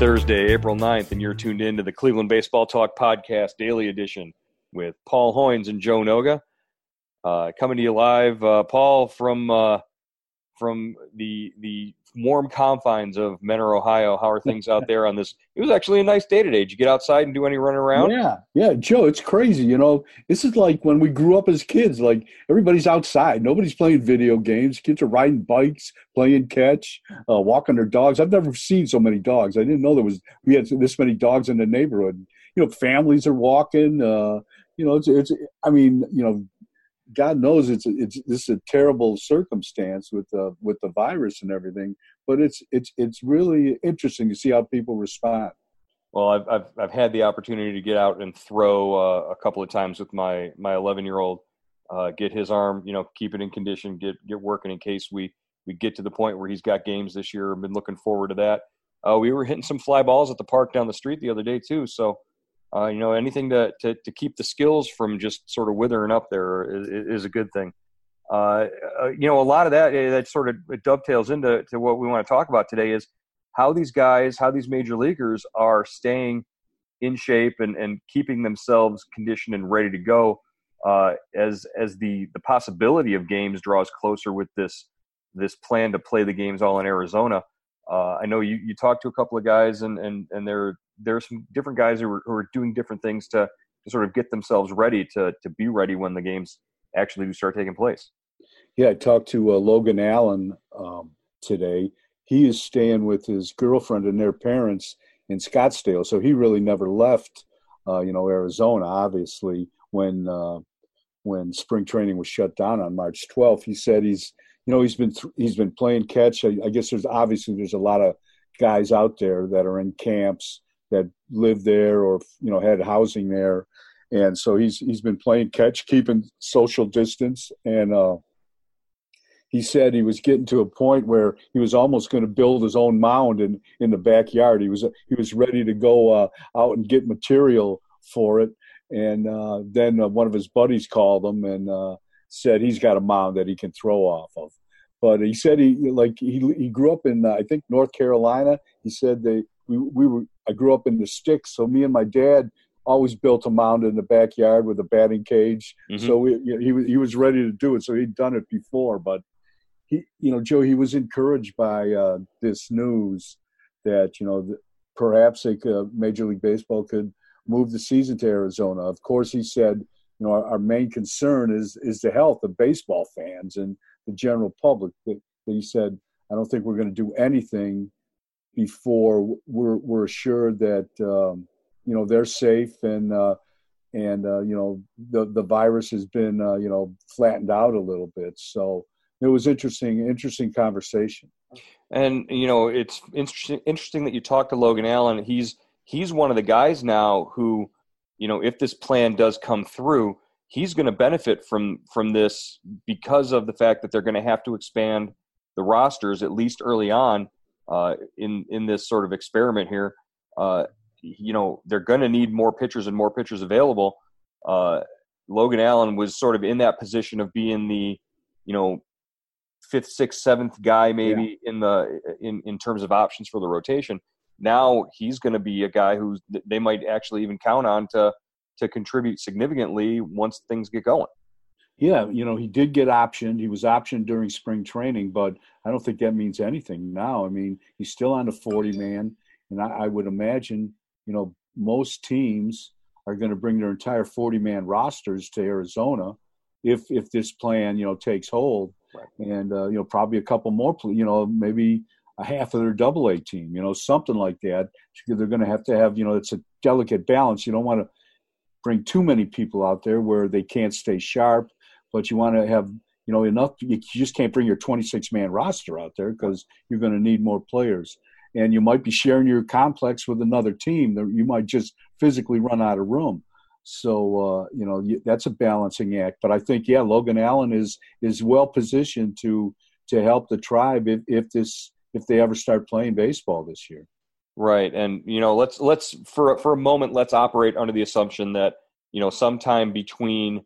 Thursday, April 9th, and you're tuned in to the Cleveland Baseball Talk Podcast Daily Edition with Paul Hoynes and Joe Noga. Uh, coming to you live, uh, Paul, from uh, from the the warm confines of Mentor, Ohio. How are things out there on this? It was actually a nice day today. Did you get outside and do any running around? Yeah, yeah, Joe, it's crazy. You know, this is like when we grew up as kids. Like everybody's outside. Nobody's playing video games. Kids are riding bikes, playing catch, uh, walking their dogs. I've never seen so many dogs. I didn't know there was we had this many dogs in the neighborhood. You know, families are walking. Uh, you know, it's, it's. I mean, you know, God knows it's it's this is a terrible circumstance with the with the virus and everything, but it's it's it's really interesting to see how people respond. Well, I've I've, I've had the opportunity to get out and throw uh, a couple of times with my my 11 year old. Uh, get his arm, you know, keep it in condition, get get working in case we we get to the point where he's got games this year. I've been looking forward to that. Uh, we were hitting some fly balls at the park down the street the other day too, so uh, you know, anything to, to, to keep the skills from just sort of withering up there is, is a good thing. Uh, uh, you know, a lot of that that sort of dovetails into to what we want to talk about today is how these guys, how these major leaguers are staying in shape and, and keeping themselves conditioned and ready to go uh, as as the the possibility of games draws closer with this this plan to play the games all in Arizona. Uh, I know you, you talked to a couple of guys and and and there there are some different guys who are, who are doing different things to, to sort of get themselves ready to to be ready when the games actually do start taking place. Yeah, I talked to uh, Logan Allen um, today. He is staying with his girlfriend and their parents in Scottsdale, so he really never left. Uh, you know, Arizona. Obviously, when uh, when spring training was shut down on March 12th, he said he's you know he's been th- he's been playing catch. I, I guess there's obviously there's a lot of guys out there that are in camps that lived there or you know had housing there, and so he's he's been playing catch, keeping social distance, and uh, he said he was getting to a point where he was almost going to build his own mound in in the backyard. He was he was ready to go uh, out and get material for it, and uh, then uh, one of his buddies called him and uh, said he's got a mound that he can throw off of. But he said he like he he grew up in uh, I think North Carolina. He said they we we were I grew up in the sticks, so me and my dad always built a mound in the backyard with a batting cage. Mhm. So we, you know, he was he was ready to do it. So he'd done it before, but he you know Joe he was encouraged by uh, this news that you know that perhaps they could, Major League Baseball could move the season to Arizona. Of course, he said you know our, our main concern is is the health of baseball fans and the general public. That he said I don't think we're going to do anything before we're we're assured that um, you know they're safe and uh, and uh, you know the the virus has been uh, you know flattened out a little bit. So it was interesting interesting conversation. And you know, it's interesting interesting that you talked to Logan Allen. He's he's one of the guys now who, you know, if this plan does come through, he's going to benefit from from this because of the fact that they're going to have to expand the rosters at least early on uh, in in this sort of experiment here. Uh, you know, they're going to need more pitchers and more pitchers available. Uh, Logan Allen was sort of in that position of being the, you know, fifth, sixth, seventh guy maybe in the in in terms of options for the rotation. now he's going to be a guy who they might actually even count on to to contribute significantly once things get going. Yeah, you know, he did get optioned. He was optioned during spring training, but I don't think that means anything now. I mean, he's still on the 40 man, and I, I would imagine, you know, most teams are going to bring their entire 40 man rosters to Arizona if if this plan, you know, takes hold. Right. And uh, you know, probably a couple more, you know, maybe a half of their double A team, you know, something like that. They're going to have to have, you know, it's a delicate balance. You don't want to bring too many people out there where they can't stay sharp, but you want to have, you know, enough. You just can't bring your 26 man roster out there because you're going to need more players. And you might be sharing your complex with another team. That You might just physically run out of room. So uh, you know that's a balancing act. But I think yeah, Logan Allen is is well positioned to to help the tribe if, if this if they ever start playing baseball this year. Right, and you know, let's let's for for a moment let's operate under the assumption that you know sometime between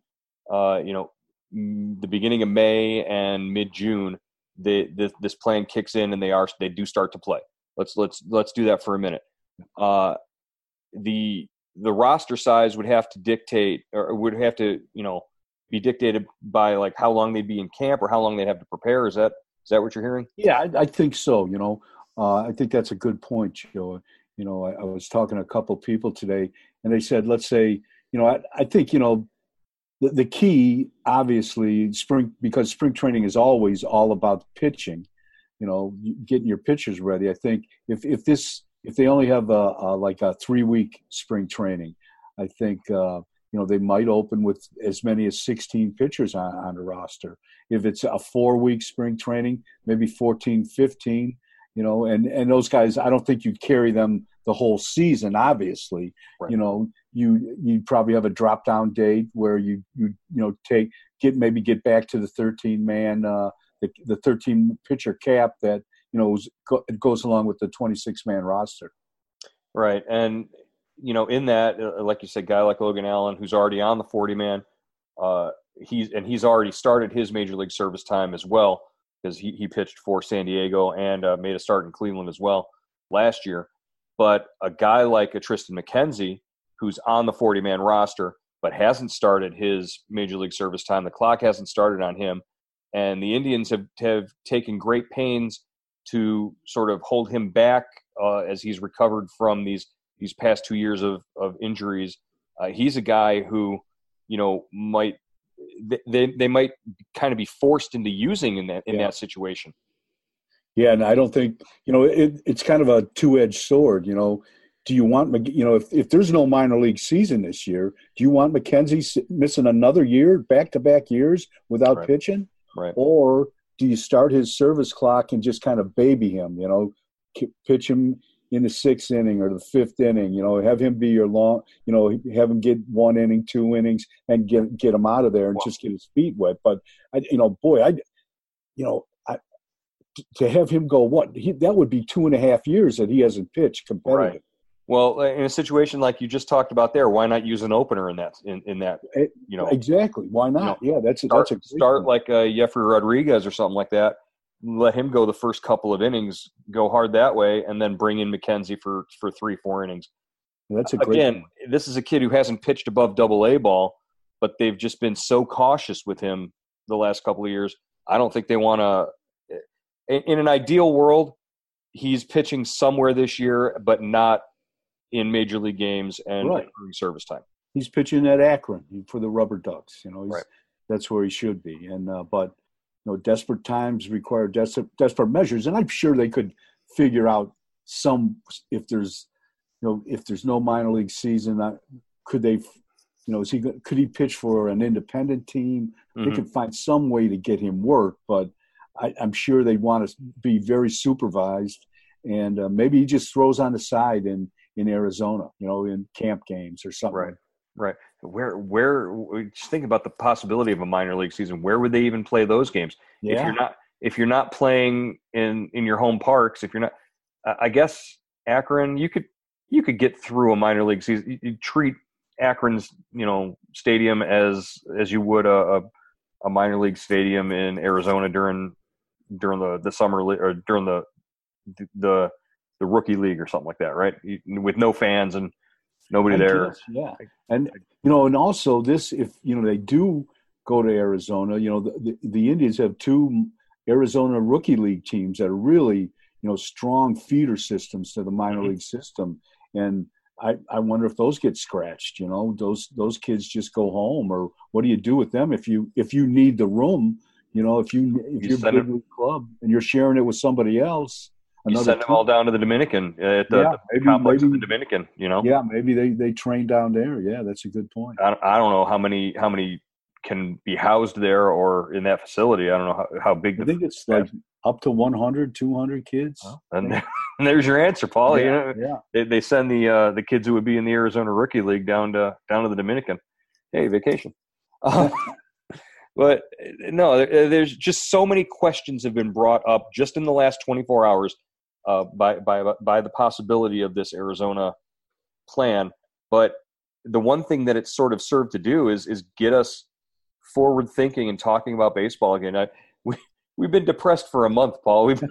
uh, you know the beginning of May and mid June, the, this, this plan kicks in and they are they do start to play. Let's let's let's do that for a minute. Uh, the the roster size would have to dictate or would have to you know be dictated by like how long they'd be in camp or how long they'd have to prepare. Is that is that what you're hearing? Yeah, I, I think so. You know, uh, I think that's a good point, Joe. You know, I, I, was talking to a couple people today, and they said, let's say, you know, I, I think you know, the, the key, obviously, spring because spring training is always all about pitching. You know, getting your pitchers ready. I think if if this if they only have a, a like a three week spring training, I think uh, you know they might open with as many as 16 pitchers on, on the roster. If it's a four week spring training, maybe 14, 15. You know, and and those guys, I don't think you'd carry them the whole season. Obviously, right. you know, you you probably have a drop down date where you you you know take get maybe get back to the 13 man uh, the the 13 pitcher cap that you know it goes along with the 26 man roster. Right, and you know in that, uh, like you said, guy like Logan Allen, who's already on the 40 man, uh, he's and he's already started his major league service time as well because he, he pitched for San Diego and uh, made a start in Cleveland as well last year. But a guy like a Triston McKenzie, who's on the 40 man roster but hasn't started his major league service time, the clock hasn't started on him, and the Indians have have taken great pains to sort of hold him back uh, as he's recovered from these these past two years of of injuries. Uh, he's a guy who, you know, might they they might kind of be forced into using in that in yeah. that situation. Yeah, and I don't think you know it, it's kind of a two edged sword. You know, do you want you know if if there's no minor league season this year, do you want McKenzie missing another year, back to back years without right. pitching, right? Or do you start his service clock and just kind of baby him? You know, pitch him in the sixth inning or the fifth inning. You know, have him be your long. You know, have him get one inning, two innings, and get get him out of there and wow. just get his feet wet. But I, you know, boy, I, you know, I, to have him go what he, that would be two and a half years that he hasn't pitched competitive. Right. Well, in a situation like you just talked about there, why not use an opener in that in, in that eh, you know exactly why not? You know, yeah, that's a, start, that's a start like uh, Jefry Rodriguez or something like that. Let him go the first couple of innings, go hard that way, and then bring in McKenzie for for three four innings. That's a again. Point. This is a kid who hasn't pitched above Double A ball, but they've just been so cautious with him the last couple of years. I don't think they want to. In, in an ideal world, he's pitching somewhere this year, but not in major league games and right. service time. He's pitching at Akron for the Rubber Ducks. You know, right. that's where he should be. And uh, but you know, desperate times require des- desperate measures, and I'm sure they could figure out some if there's you know if there's no minor league season, uh, could they? You know, is he could he pitch for an independent team? Mm-hmm. They could find some way to get him work, but I, am sure they want to be very supervised, and uh, maybe he just throws on the side in in Arizona, you know, in camp games or something. Right. Right. Where where just think about the possibility of a minor league season. Where would they even play those games? Yeah. If you're not if you're not playing in in your home parks, if you're not I guess Akron, you could you could get through a minor league season. You, you treat Akron's, you know, stadium as as you would a, a, a minor league stadium in Arizona during during the the summer or during the the the the rookie league or something like that, right? With no fans and nobody I there. Guess, yeah, and you know, and also this, if you know, they do go to Arizona. You know, the, the, the Indians have two Arizona rookie league teams that are really you know strong feeder systems to the minor mm-hmm. league system, and I, I wonder if those get scratched. You know, those those kids just go home, or what do you do with them if you if you need the room? You know, if you if you are a big league club and you're sharing it with somebody else, you send them all down to the Dominican uh, at the, yeah, the maybe, complex maybe, of the Dominican. You know, yeah, maybe they they train down there. Yeah, that's a good point. I, I don't know how many how many can be housed there or in that facility. I don't know how, how big. I think it's like up to 100, 200 kids. Well, and, and, there's your answer, Paul. Yeah, you know, yeah. They, they send the uh, the kids who would be in the Arizona Rookie League down to down to the Dominican. Hey, vacation. Uh, but no, there's just so many questions have been brought up just in the last 24 hours uh, by by by the possibility of this Arizona plan. But the one thing that it's sort of served to do is is get us forward thinking and talking about baseball again. I, we we've been depressed for a month, Paul. We've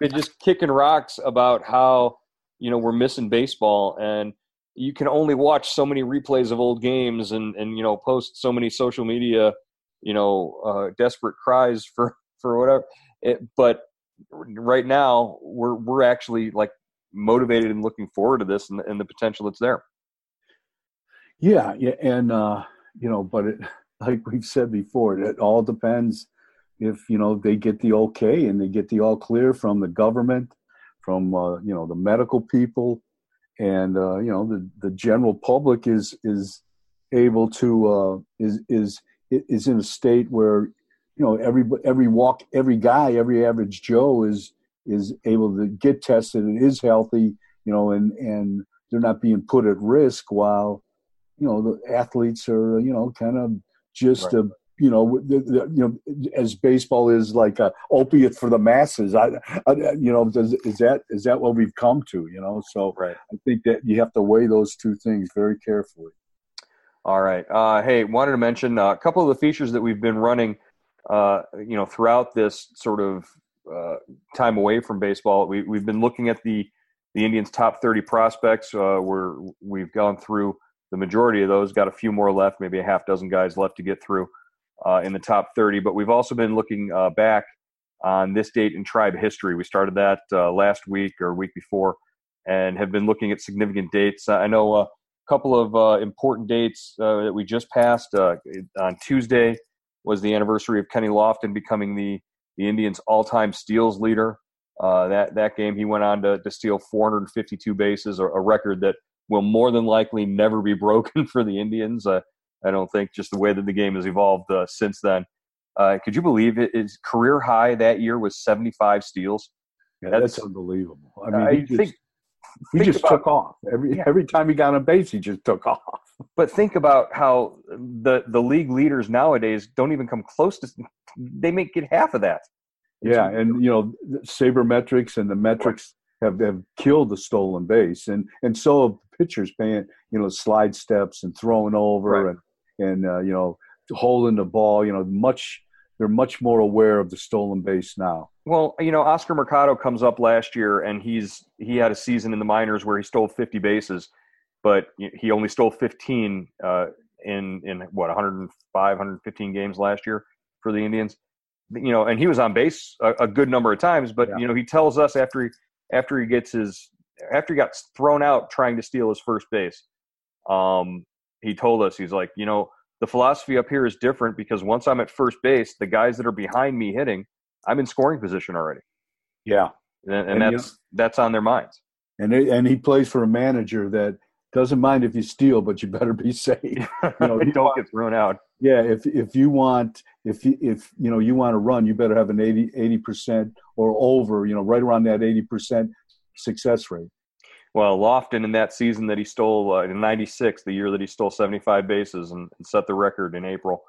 been just kicking rocks about how you know we're missing baseball, and you can only watch so many replays of old games and and you know post so many social media you know uh, desperate cries for for whatever. It, but right now we're we're actually like motivated and looking forward to this and, and the potential that's there. Yeah, yeah, and uh, you know, but it like we've said before, it all depends if you know they get the okay and they get the all clear from the government, from uh, you know the medical people, and uh, you know the the general public is is able to uh, is is is in a state where you know every every walk every guy every average Joe is is able to get tested and is healthy you know and and they're not being put at risk while you know the athletes are you know kind of just right. a you know, the, the, you know, as baseball is like a opiate for the masses. I, I, you know, does, is that is that what we've come to? You know, so right. I think that you have to weigh those two things very carefully. All right. Uh, hey, wanted to mention uh, a couple of the features that we've been running. Uh, you know, throughout this sort of uh, time away from baseball, we, we've been looking at the the Indians' top 30 prospects. Uh, we've gone through the majority of those. Got a few more left, maybe a half dozen guys left to get through uh, in the top 30. But we've also been looking uh, back on this date in tribe history. We started that last week or week before and have been looking at significant dates. I know a couple of important dates that we just passed. On Tuesday was the anniversary of Kenny Lofton becoming the, the Indians' all time steals leader. that, that game, he went on to, to steal 452 bases, a, a record that will more than likely never be broken for the Indians. Uh, I don't think just the way that the game has evolved uh, since then. Uh, could you believe it? His career high that year was 75 steals. Yeah, that's, that's unbelievable. I mean, he just, think, he just about, took off every yeah. every time he got on base. He just took off. But think about how the the league leaders nowadays don't even come close to. They make get half of that. Yeah, and you know, sabermetrics and the metrics have, have killed the stolen base, and and so pitchers paying you know slide steps and throwing over right. and and uh, you know holding the ball. You know, much they're much more aware of the stolen base now. Well, you know, Oscar Mercado comes up last year, and he's he had a season in the minors where he stole 50 bases, but he only stole 15 uh, in in what 105, 115 games last year for the Indians. You know, and he was on base a, a good number of times, but yeah. you know, he tells us after he after he gets his after he got thrown out trying to steal his first base. Um, he told us he's like, you know, the philosophy up here is different because once I'm at first base, the guys that are behind me hitting, I'm in scoring position already. Yeah, and, and, and that's know, that's on their minds. And they, and he plays for a manager that doesn't mind if you steal, but you better be safe. You know, don't want, get thrown out. Yeah, if if you want if you, if you know you want to run, you better have an 80 percent or over. You know, right around that eighty percent success rate. Well, Lofton in that season that he stole uh, in '96, the year that he stole 75 bases and, and set the record in April.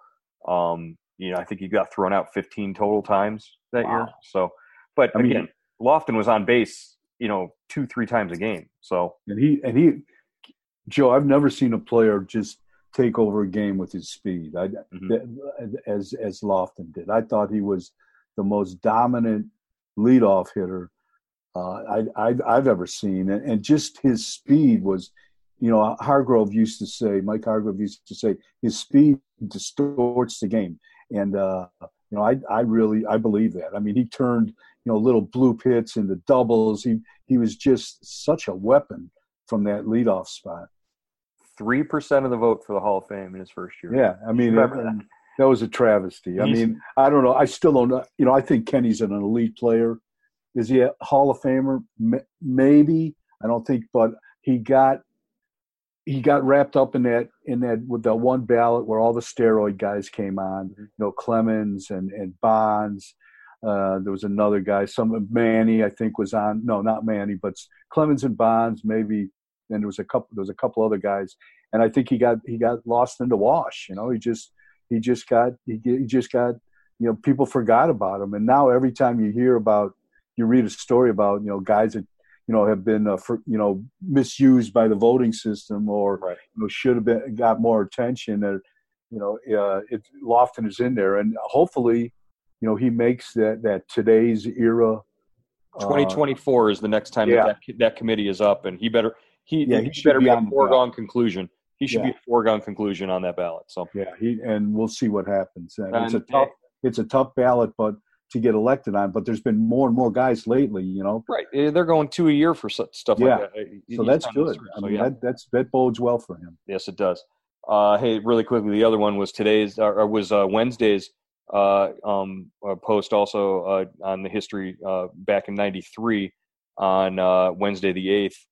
Um, you know, I think he got thrown out 15 total times that wow. year. So, but I again, mean, Lofton was on base, you know, two, three times a game. So, and he, and he, Joe, I've never seen a player just take over a game with his speed. I, mm-hmm. as, as Lofton did. I thought he was the most dominant leadoff hitter uh, I, I, have ever seen. And, and just his speed was, you know, Hargrove used to say, Mike Hargrove used to say, his speed distorts the game. And, uh, you know, I, I really, I believe that. I mean, he turned, you know, little blue hits into doubles. He, he was just such a weapon from that leadoff spot. Three percent of the vote for the Hall of Fame in his first year. Yeah, I mean, that. that was a travesty. I mean, I don't know. I still don't know. You know, I think Kenny's an elite player. Is he a Hall of Famer? Maybe. I don't think, but he got he got wrapped up in that in that with the one ballot where all the steroid guys came on. Mm-hmm. You know, Clemens and and Bonds. Uh, there was another guy, some Manny, I think, was on. No, not Manny, but Clemens and Bonds, maybe. And there was a couple. There was a couple other guys, and I think he got he got lost in the wash. You know, he just he just got he, he just got you know people forgot about him, and now every time you hear about you read a story about you know guys that you know have been uh, for, you know misused by the voting system or right. you know, should have been got more attention. And you know, uh, it, Lofton is in there, and hopefully, you know, he makes that that today's era. Uh, 2024 is the next time yeah. that, that, that committee is up, and he better he, yeah, he, he better be, be a foregone conclusion. He should yeah. be a foregone conclusion on that ballot. So yeah, he and we'll see what happens. And, and it's a tough it's a tough ballot, but to get elected on, but there's been more and more guys lately, you know. Right, they're going two a year for stuff yeah. like that. So that's good. I mean, so, yeah. that, that's that bodes well for him. Yes, it does. Uh, hey, really quickly, the other one was today's or was uh, Wednesday's uh, um, uh, post also uh, on the history uh, back in '93 on Wednesday the eighth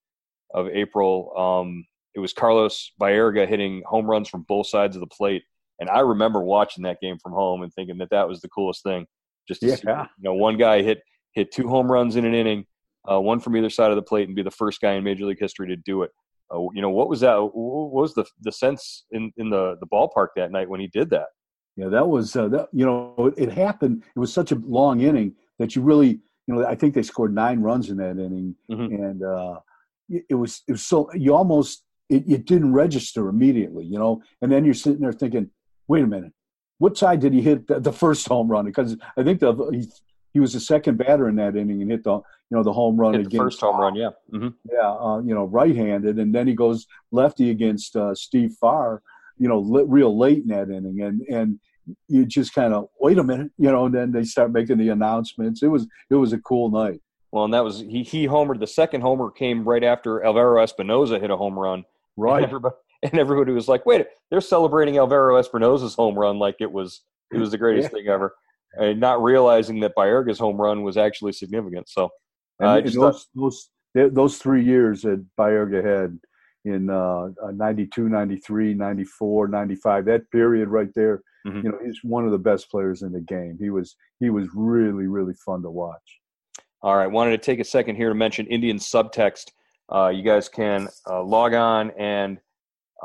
of April. Um, it was Carlos Baerga hitting home runs from both sides of the plate, and I remember watching that game from home and thinking that that was the coolest thing just yeah. see, you know, one guy hit hit two home runs in an inning, uh, one from either side of the plate, and be the first guy in Major League history to do it. Uh, you know, what was that? What was the the sense in in the the ballpark that night when he did that? Yeah, that was uh, that. You know, it, it happened. It was such a long inning that you really, you know, I think they scored nine runs in that inning, mm-hmm. and uh, it was it was so you almost it, it didn't register immediately, you know, and then you're sitting there thinking, wait a minute, what side did he hit the, the first home run? Because I think the he, he was the second batter in that inning and hit the you know the home run hit against first home run, yeah, mm-hmm. yeah, uh, you know right-handed, and then he goes lefty against uh, Steve Farr, you know, li- real late in that inning, and and you just kind of wait a minute, you know, and then they start making the announcements. It was it was a cool night. Well, and that was he he homered. The second homer came right after Alvaro Espinoza hit a home run. Right. Everybody, and everybody was like, "Wait, they're celebrating Alvaro Espinoza's home run like it was it was the greatest yeah. thing ever," and not realizing that Baerga's home run was actually significant. So, uh, those, thought, those those three years that Baerga had in uh, 92, 93, 94, 95, that period right there, mm-hmm. you know, he's one of the best players in the game. He was he was really really fun to watch. All right, wanted to take a second here to mention Indian subtext. Uh, you guys can uh, log on and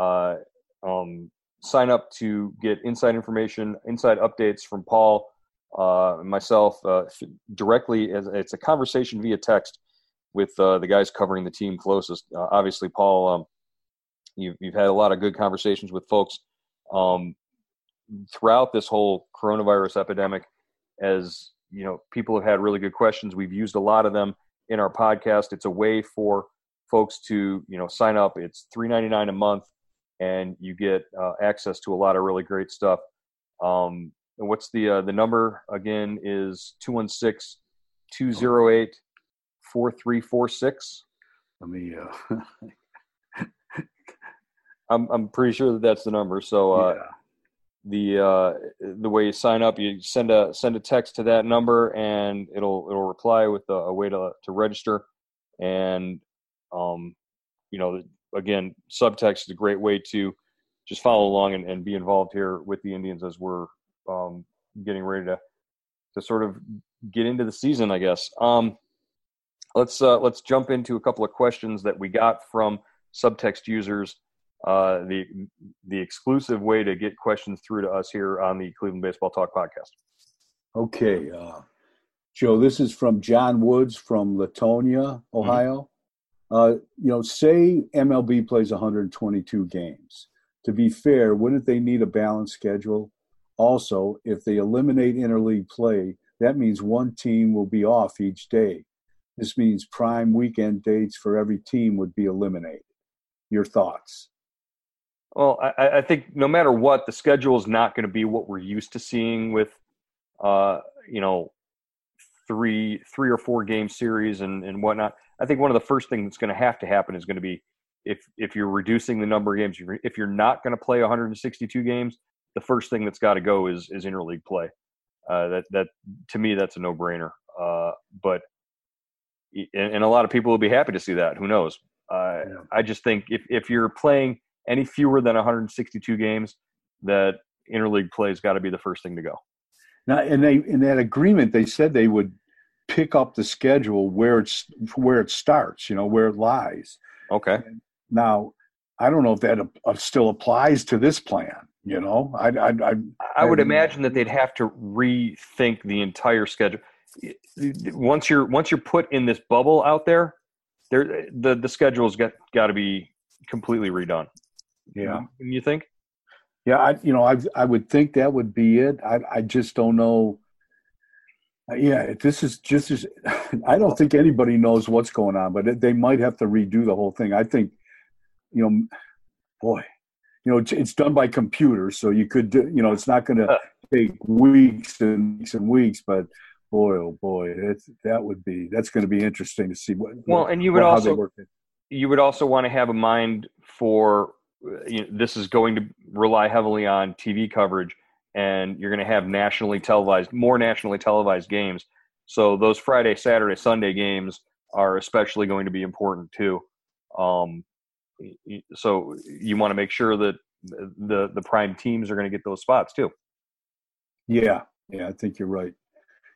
uh, um, sign up to get inside information, inside updates from Paul, uh, myself, uh, directly. As it's a conversation via text with uh, the guys covering the team closest. Uh, obviously, Paul, um, you've, you've had a lot of good conversations with folks um, throughout this whole coronavirus epidemic. As you know, people have had really good questions. We've used a lot of them in our podcast. It's a way for folks to you know sign up. It's three ninety nine a month and you get uh, access to a lot of really great stuff. Um, and what's the uh, the number again? Is 216 208 4346. Let me. Uh... I'm I'm pretty sure that that's the number. So uh, yeah. the uh, the way you sign up, you send a send a text to that number, and it'll it'll reply with a, a way to to register. And um, you know, again, subtext is a great way to just follow along and, and be involved here with the Indians as we're um, getting ready to to sort of get into the season, I guess. Um, let's uh, let's jump into a couple of questions that we got from subtext users. Uh, the the exclusive way to get questions through to us here on the Cleveland Baseball Talk podcast. Okay, uh, Joe, this is from John Woods from Latonia, Ohio. Uh, you know, say MLB plays 122 games. To be fair, wouldn't they need a balanced schedule? Also, if they eliminate interleague play, that means one team will be off each day. This means prime weekend dates for every team would be eliminated. Your thoughts? Well, I, I think no matter what, the schedule is not going to be what we're used to seeing with, uh, you know, three three or four game series and, and whatnot. I think one of the first things that's going to have to happen is going to be if if you're reducing the number of games, if you're not going to play 162 games, the first thing that's got to go is is interleague play. Uh, that that to me that's a no brainer. Uh, but and, and, a lot of people will be happy to see that. Who knows? Uh, yeah. I just think if if you're playing any fewer than 162 games, that interleague play has got to be the first thing to go. Now, in they in that agreement, they said they would pick up the schedule where it's where it starts. You know where it lies. Okay. Now, I don't know if that uh, still applies to this plan. You know, I I I, I would imagine that they'd have to rethink the entire schedule. Once you're once you're put in this bubble out there, there the the schedule's got got to be completely redone. Yeah, you think? Yeah, I you know I I would think that would be it. I I just don't know. Uh, yeah, this is just as I don't think anybody knows what's going on, but they might have to redo the whole thing. I think, you know, boy, you know, it's, it's done by computers, so you could do, you know, it's not going to uh. take weeks and weeks and weeks, but boy, oh boy, that would be that's going to be interesting to see what. Well, and you would also you would also want to have a mind for uh, you know, this is going to rely heavily on TV coverage, and you're going to have nationally televised more nationally televised games. So those Friday, Saturday, Sunday games are especially going to be important too. Um, so you want to make sure that the the prime teams are going to get those spots too. Yeah, yeah, I think you're right.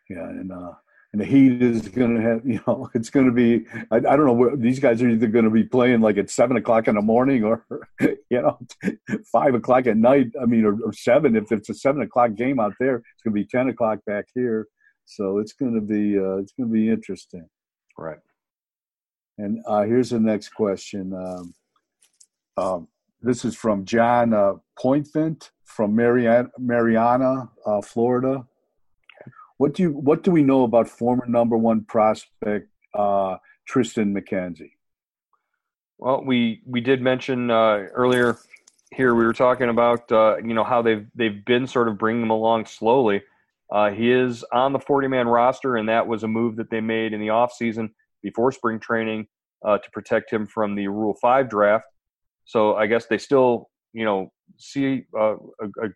Yeah, and uh, and the Heat is going to have you know it's going to be I, I don't know where these guys are either going to be playing like at seven o'clock in the morning or you know five o'clock at night. I mean, or, or seven if it's a seven o'clock game out there, it's going to be ten o'clock back here. So it's going to be uh, it's going to be interesting. Right. And uh, here's the next question. Um, um, this is from John uh, Pointvent from Marianna, Marianna uh, Florida. What do you what do we know about former number one prospect uh, Triston McKenzie? Well, we we did mention uh, earlier here we were talking about uh, you know how they've they've been sort of bringing him along slowly. Uh, he is on the 40 man roster, and that was a move that they made in the offseason before spring training uh, to protect him from the Rule 5 draft. So I guess they still, you know, see uh, a, a,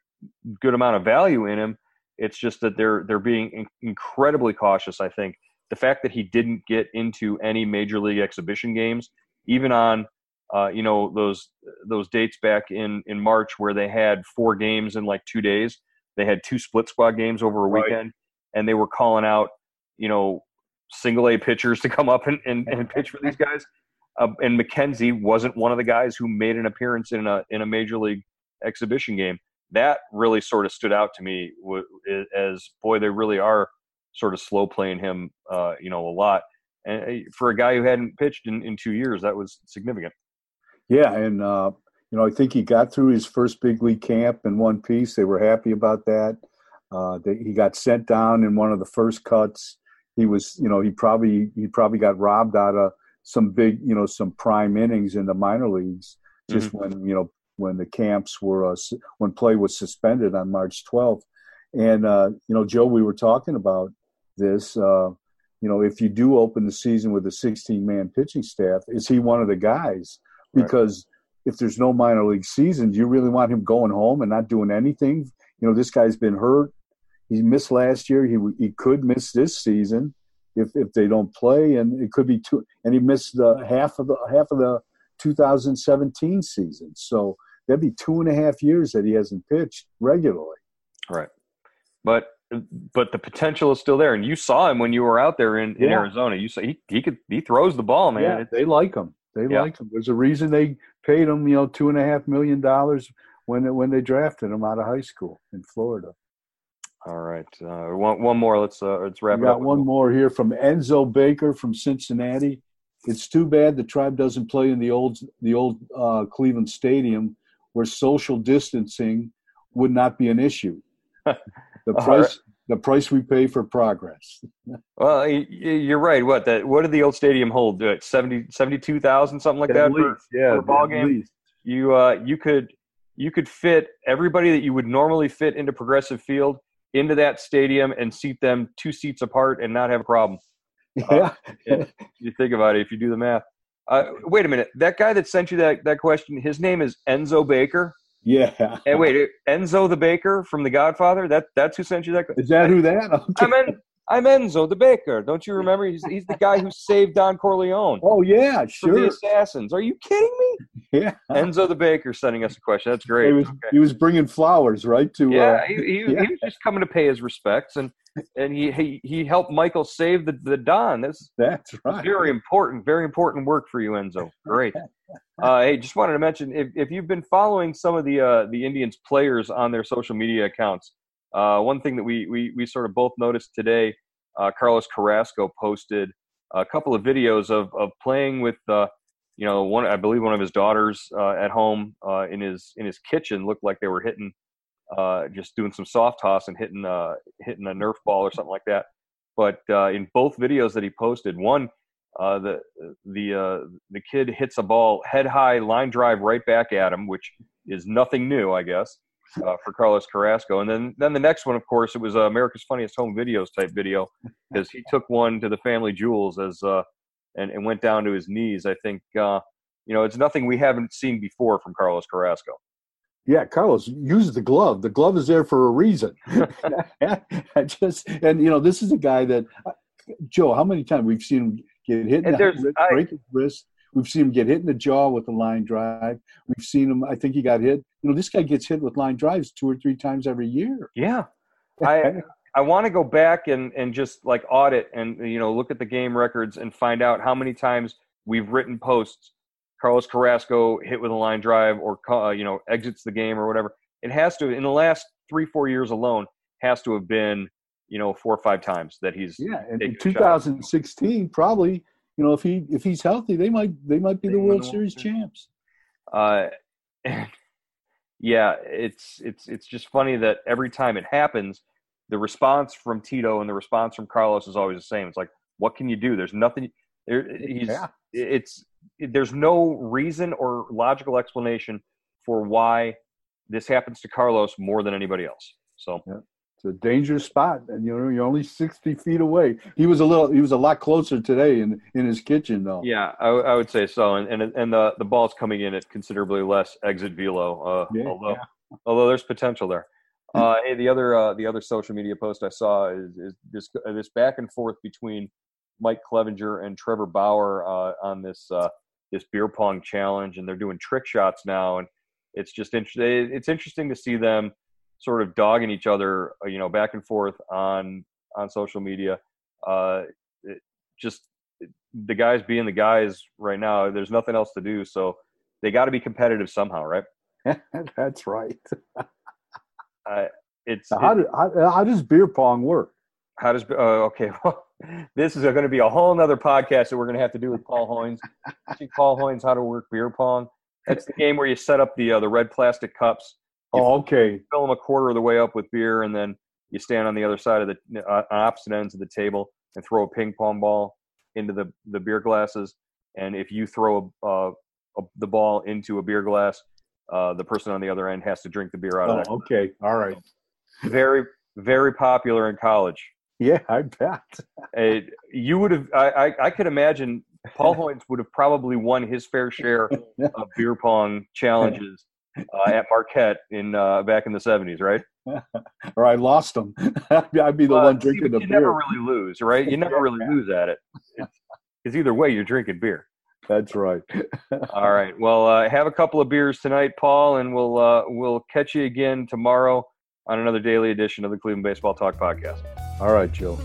good amount of value in him. It's just that they're they're being in- incredibly cautious. I think the fact that he didn't get into any major league exhibition games, even on uh, you know those those dates back in in March where they had four games in like two days. They had two split squad games over a weekend, right. and they were calling out you know single A pitchers to come up and, and, and pitch for these guys. Uh, and McKenzie wasn't one of the guys who made an appearance in a in a major league exhibition game. That really sort of stood out to me as boy, they really are sort of slow playing him, uh, you know, a lot. And for a guy who hadn't pitched in, in two years, that was significant. Yeah, and uh, you know, I think he got through his first big league camp in one piece. They were happy about that. Uh, they, he got sent down in one of the first cuts. He was, you know, he probably he probably got robbed out of some big, you know, some prime innings in the minor leagues just mm-hmm. when you know when the camps were uh, when play was suspended on March 12th. And uh, you know, Joe, we were talking about this. Uh, you know, if you do open the season with a 16-man pitching staff, is he one of the guys? Because right. if there's no minor league season, do you really want him going home and not doing anything? You know, this guy's been hurt. He missed last year. He he could miss this season if if they don't play, and it could be two. And he missed the half of the half of the 2017 season. So that'd be two and a half years that he hasn't pitched regularly. Right, but but the potential is still there, and you saw him when you were out there in, in yeah. Arizona. You saw he he could he throws the ball, man. Yeah, they like him. They yeah. like him. There's a reason they paid him, you know, two and a half million dollars when when they drafted him out of high school in Florida. All right, uh, one one more. Let's uh, let's wrap we got one more here from Enzo Baker from Cincinnati. It's too bad the tribe doesn't play in the old the old uh, Cleveland Stadium, where social distancing would not be an issue. The price the price we pay for progress. well, you're right. What that? What did the old stadium hold? 70, 72,000, something like at that. Least, for, yeah, for a ball game. Least. You uh, you could you could fit everybody that you would normally fit into Progressive Field into that stadium and seat them two seats apart and not have a problem. Yeah. Uh, you think about it if you do the math. Uh, wait a minute. That guy that sent you that, that question, his name is Enzo Baker. Yeah. And wait, Enzo the Baker from The Godfather. That that's who sent you that. Is that who that? Okay. I'm en, I'm Enzo the Baker. Don't you remember? He's he's the guy who saved Don Corleone. Oh yeah, sure. The assassins. Are you kidding me? Yeah. Enzo the Baker sending us a question. That's great. He was, okay. he was bringing flowers, right? To yeah, uh, he, he, yeah. he was just coming to pay his respects, and and he he, he helped Michael save the the Don. That's that's right. Very important, very important work for you, Enzo. Great. Uh, hey, just wanted to mention if, if you've been following some of the uh, the Indians players on their social media accounts, uh, one thing that we, we we sort of both noticed today, uh, Carlos Carrasco posted a couple of videos of of playing with uh, you know one I believe one of his daughters uh, at home in his in his kitchen looked like they were hitting just doing some soft toss and hitting hitting a Nerf ball or something like that. But in both videos that he posted, one uh, the the uh, the kid hits a ball head high line drive right back at him, which is nothing new, I guess, uh, for Carlos Carrasco. And then then the next one, of course, it was uh, America's Funniest Home Videos type video because he took one to the family jewels as uh, and and went down to his knees. I think uh, you know it's nothing we haven't seen before from Carlos Carrasco. Yeah, Carlos, use the glove. The glove is there for a reason. I just and you know this is a guy that uh, Joe. How many times we've seen him get hit in the wrist, I, break his wrist. We've seen him get hit in the jaw with a line drive. We've seen him. I think he got hit. You know, this guy gets hit with line drives two or three times every year. Yeah, I I want to go back and and just like audit and you know look at the game records and find out how many times we've written posts. Carlos Carrasco hit with a line drive or uh, you know exits the game or whatever. It has to in the last three four years alone has to have been you know four or five times that he's yeah and in 2016 probably you know if he if he's healthy they might they might be the world series champs. Uh yeah it's it's it's just funny that every time it happens the response from tito and the response from carlos is always the same. It's like what can you do? There's nothing there he's yeah. it's there's no reason or logical explanation for why this happens to carlos more than anybody else. So yeah. It's a dangerous spot and you know you're only 60 feet away. He was a little he was a lot closer today in in his kitchen though. Yeah i, I would say so and and, and the the ball's coming in at considerably less exit velo uh, yeah, although yeah. although there's potential there. Uh, hey the other uh, the other social media post i saw is, is this this back and forth between mike clevinger and trevor bauer uh, on this uh, this beer pong challenge and they're doing trick shots now and it's just interesting it's interesting to see them sort of dogging each other, uh, you know, back and forth on on social media. Uh, it, just the guys being the guys right now. There's nothing else to do, so they got to be competitive somehow, right? That's right. uh, it's how, it, do, how, how, does beer pong work? How does uh, okay? Well, this is going to be a whole other podcast that we're going to have to do with Paul Hoynes. Paul Hoynes, how to work beer pong. That's the game where you set up the uh, the red plastic cups oh, okay. Fill them a quarter of the way up with beer, and then you stand on the other side of the uh, opposite ends of the table and throw a ping pong ball into the the beer glasses. And if you throw a, uh, a, the ball into a beer glass, uh, the person on the other end has to drink the beer out oh, of that. Okay, all right. Very very popular in college. Yeah, I bet. It, you would have. I, I, I could imagine Paul Hoynes would have probably won his fair share of beer pong challenges uh, at Marquette in uh, back in the seventies, right? or I lost them. I'd be the uh, one drinking the you beer. You never really lose, right? You never really lose at it. Because either way, you're drinking beer. That's right. All right. Well, uh, have a couple of beers tonight, Paul, and we'll uh, we'll catch you again tomorrow on another daily edition of the Cleveland Baseball Talk podcast. All right, Joe.